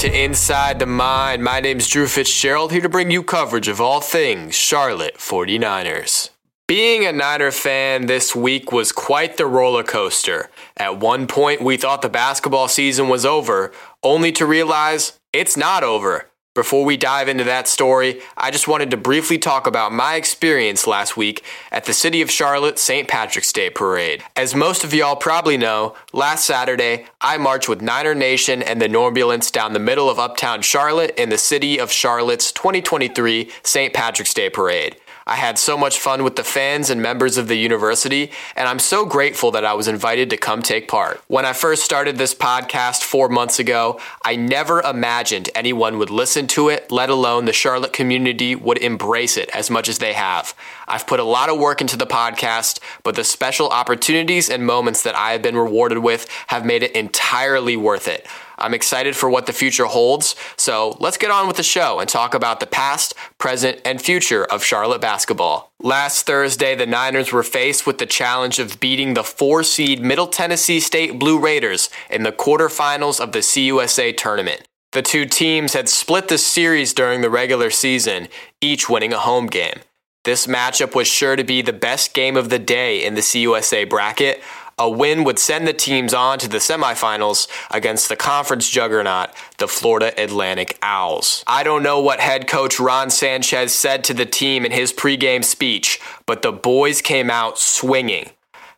to Inside the Mind. My name's Drew Fitzgerald, here to bring you coverage of all things Charlotte 49ers. Being a Niner fan this week was quite the roller coaster. At one point, we thought the basketball season was over, only to realize it's not over. Before we dive into that story, I just wanted to briefly talk about my experience last week at the City of Charlotte St. Patrick's Day Parade. As most of y'all probably know, last Saturday, I marched with Niner Nation and the Norbulence down the middle of uptown Charlotte in the City of Charlotte's 2023 St. Patrick's Day Parade. I had so much fun with the fans and members of the university, and I'm so grateful that I was invited to come take part. When I first started this podcast four months ago, I never imagined anyone would listen to it, let alone the Charlotte community would embrace it as much as they have. I've put a lot of work into the podcast, but the special opportunities and moments that I have been rewarded with have made it entirely worth it. I'm excited for what the future holds. So let's get on with the show and talk about the past, present, and future of Charlotte basketball. Last Thursday, the Niners were faced with the challenge of beating the four seed Middle Tennessee State Blue Raiders in the quarterfinals of the CUSA tournament. The two teams had split the series during the regular season, each winning a home game. This matchup was sure to be the best game of the day in the CUSA bracket, a win would send the teams on to the semifinals against the conference juggernaut, the Florida Atlantic Owls. I don't know what head coach Ron Sanchez said to the team in his pregame speech, but the boys came out swinging.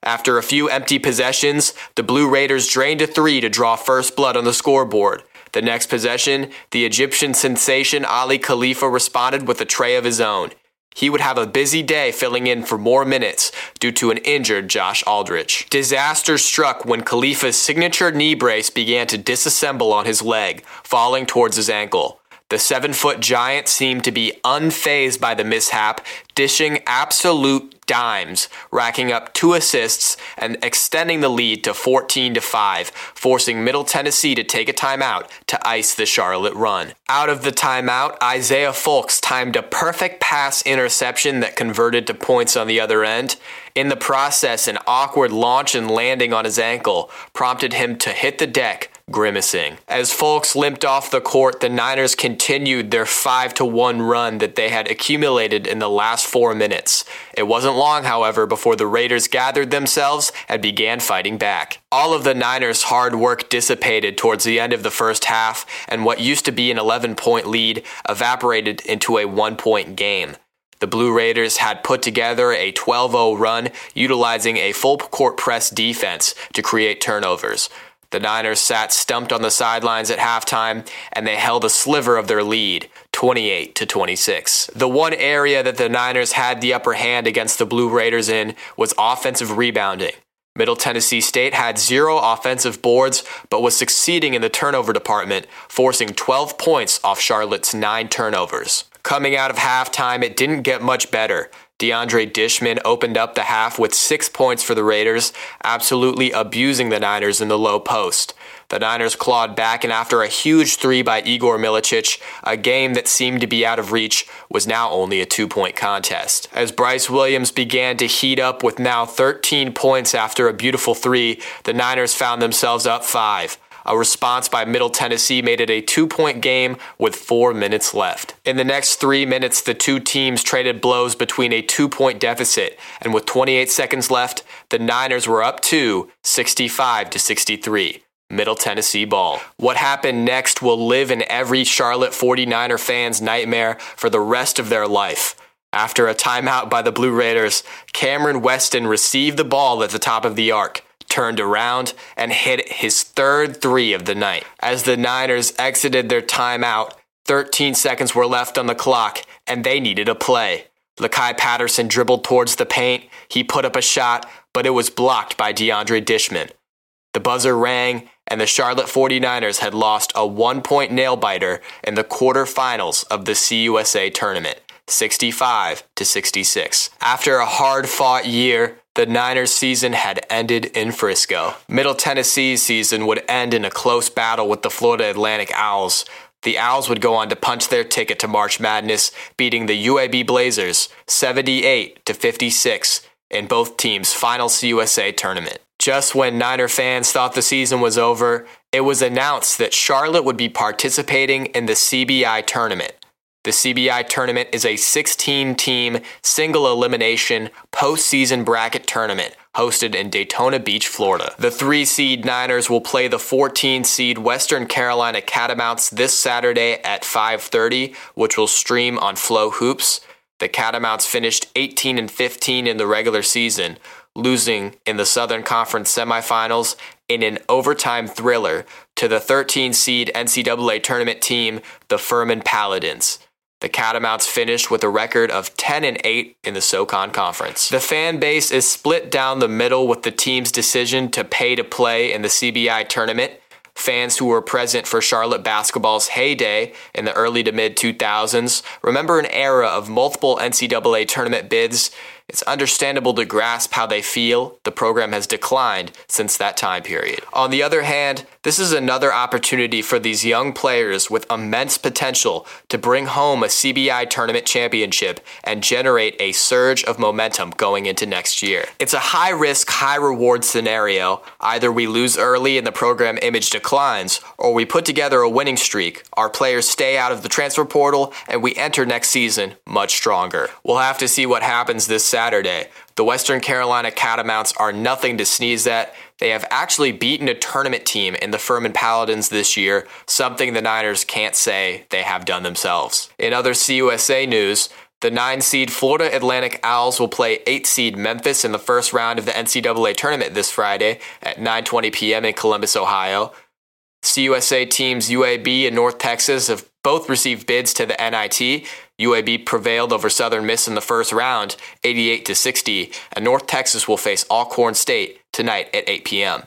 After a few empty possessions, the Blue Raiders drained a three to draw first blood on the scoreboard. The next possession, the Egyptian sensation Aly Khalifa responded with a tray of his own. He would have a busy day filling in for more minutes due to an injured Josh Aldrich. Disaster struck when Khalifa's signature knee brace began to disassemble on his leg, falling towards his ankle. The seven foot giant seemed to be unfazed by the mishap, dishing absolute dimes, racking up two assists and extending the lead to 14 to 5, forcing Middle Tennessee to take a timeout to ice the Charlotte run. Out of the timeout, Isaiah Folkes timed a perfect pass interception that converted to points on the other end. In the process, an awkward launch and landing on his ankle prompted him to hit the deck grimacing. As Folkes limped off the court, the Niners continued their 5 to 1 run that they had accumulated in the last 4 minutes. It wasn't long, however, before the Raiders gathered themselves and began fighting back. All of the Niners' hard work dissipated towards the end of the first half, and what used to be an 11 point lead evaporated into a 1 point game. The Blue Raiders had put together a 12 0 run utilizing a full court press defense to create turnovers. The Niners sat stumped on the sidelines at halftime and they held a sliver of their lead, 28 to 26. The one area that the Niners had the upper hand against the Blue Raiders in was offensive rebounding. Middle Tennessee State had zero offensive boards, but was succeeding in the turnover department, forcing 12 points off Charlotte's nine turnovers. Coming out of halftime, it didn't get much better. DeAndre Dishman opened up the half with six points for the Raiders, absolutely abusing the Niners in the low post. The Niners clawed back, and after a huge three by Igor Milicic, a game that seemed to be out of reach was now only a two point contest. As Brice Williams began to heat up with now 13 points after a beautiful three, the Niners found themselves up five. A response by Middle Tennessee made it a two point game with four minutes left. In the next three minutes, the two teams traded blows between a two point deficit, and with 28 seconds left, the Niners were up two, 65 to 63. Middle Tennessee ball. What happened next will live in every Charlotte 49er fan's nightmare for the rest of their life. After a timeout by the Blue Raiders, Camryn Weston received the ball at the top of the arc turned around and hit his third three of the night. As the Niners exited their timeout, 13 seconds were left on the clock, and they needed a play. Lu'Cye Patterson dribbled towards the paint. He put up a shot, but it was blocked by DeAndre Dishman. The buzzer rang, and the Charlotte 49ers had lost a one point nail biter in the quarterfinals of the CUSA tournament, 65 to 66. After a hard fought year, the Niners season had ended in Frisco. Middle Tennessee's season would end in a close battle with the Florida Atlantic Owls. The Owls would go on to punch their ticket to March Madness, beating the UAB Blazers 78 to 56 in both teams' final CUSA tournament. Just when Niner fans thought the season was over, it was announced that Charlotte would be participating in the CBI tournament. The CBI tournament is a 16 team single elimination postseason bracket tournament hosted in Daytona Beach, Florida. The 3 seed Niners will play the 14 seed Western Carolina Catamounts this Saturday at 5:30, which will stream on FloHoops. The Catamounts finished 18 and 15 in the regular season, losing in the Southern Conference semifinals in an overtime thriller to the 13 seed NCAA tournament team, the Furman Paladins. The Catamounts finished with a record of 10 and 8 in the SoCon Conference. The fan base is split down the middle with the team's decision to pay to play in the CBI tournament. Fans who were present for Charlotte basketball's heyday in the early to mid 2000s remember an era of multiple NCAA tournament bids it's understandable to grasp how they feel. The program has declined since that time period. On the other hand, this is another opportunity for these young players with immense potential to bring home a CBI tournament championship and generate a surge of momentum going into next year. It's a high risk, high reward scenario. Either we lose early and the program image declines, or we put together a winning streak, our players stay out of the transfer portal, and we enter next season much stronger. We'll have to see what happens this Saturday. The Western Carolina Catamounts are nothing to sneeze at. They have actually beaten a tournament team in the Furman Paladins this year, something the Niners can't say they have done themselves. In other CUSA news, the 9 seed Florida Atlantic Owls will play 8 seed Memphis in the first round of the NCAA tournament this Friday at 9:20 p.m. in Columbus, Ohio. CUSA teams UAB and North Texas have both received bids to the NIT. UAB prevailed over Southern Miss in the first round, 88 to 60, and North Texas will face Alcorn State tonight at 8 p.m.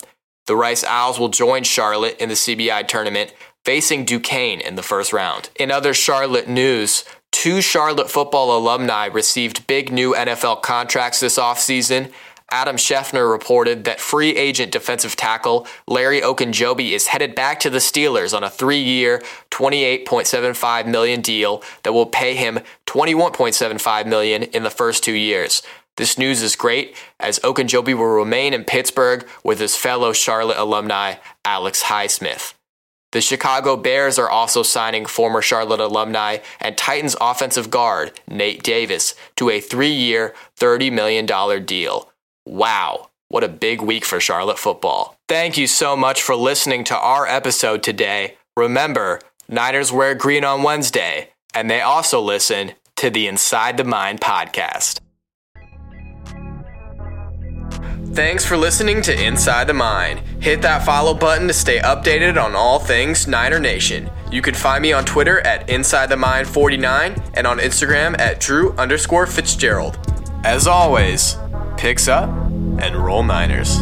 The Rice Owls will join Charlotte in the CBI tournament, facing Duquesne in the first round. In other Charlotte news, two Charlotte football alumni received big new NFL contracts this offseason. Adam Schefter reported that free agent defensive tackle Larry Ogunjobi is headed back to the Steelers on a three-year, 28.75 million deal that will pay him 21.75 million in the first two years. This news is great as Ogunjobi will remain in Pittsburgh with his fellow Charlotte alumni Alex Highsmith. The Chicago Bears are also signing former Charlotte alumni and Titans offensive guard Nate Davis to a three year, $30 million deal. Wow, what a big week for Charlotte football. Thank you so much for listening to our episode today. Remember, Niners wear green on Wednesday, and they also listen to the Inside the Mind podcast. Thanks for listening to Inside the Mind. Hit that follow button to stay updated on all things Niner Nation. You can find me on Twitter at Inside the Mind 49 and on Instagram at Drew underscore Fitzgerald. As always, picks up and roll Niners.